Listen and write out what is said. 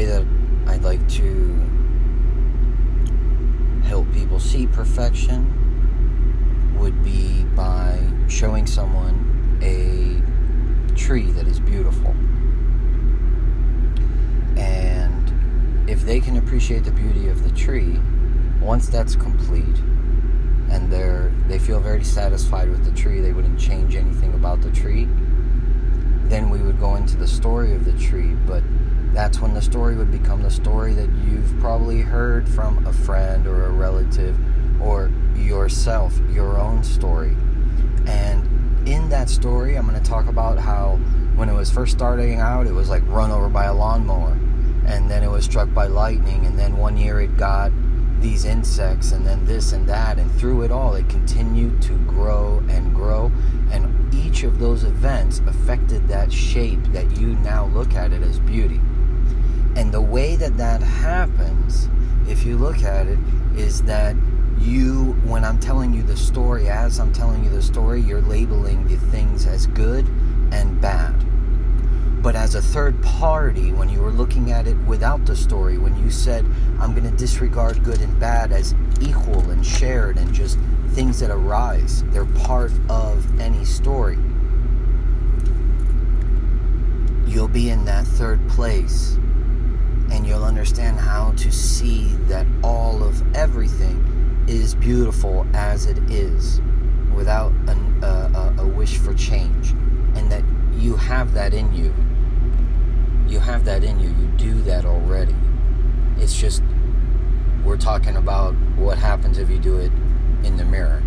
way that I'd like to help people see perfection would be by showing someone a tree that is beautiful. And if they can appreciate the beauty of the tree, once that's complete and they're they feel very satisfied with the tree, they wouldn't change anything about the tree, go into the story of the tree, but that's when the story would become the story that you've probably heard from a friend or a relative or yourself, your own story. And in that story, I'm going to talk about how when it was first starting out, it was like run over by a lawnmower, and then it was struck by lightning, and then one year it got these insects, and then this and that, and through it all, it continued to grow and grow, those events affected that shape that you now look at it as beauty. And the way that that happens, if you look at it, is that you, when I'm telling you the story, as I'm telling you the story, you're labeling the things as good and bad. But as a third party, when you were looking at it without the story, when you said, I'm going to disregard good and bad as equal and shared and just things that arise, they're part of any story, you'll be in that third place and you'll understand how to see that all of everything is beautiful as it is without an, uh, a, a wish for change. And that you have that in you. You have that in you. You do that already. It's just we're talking about what happens if you do it in the mirror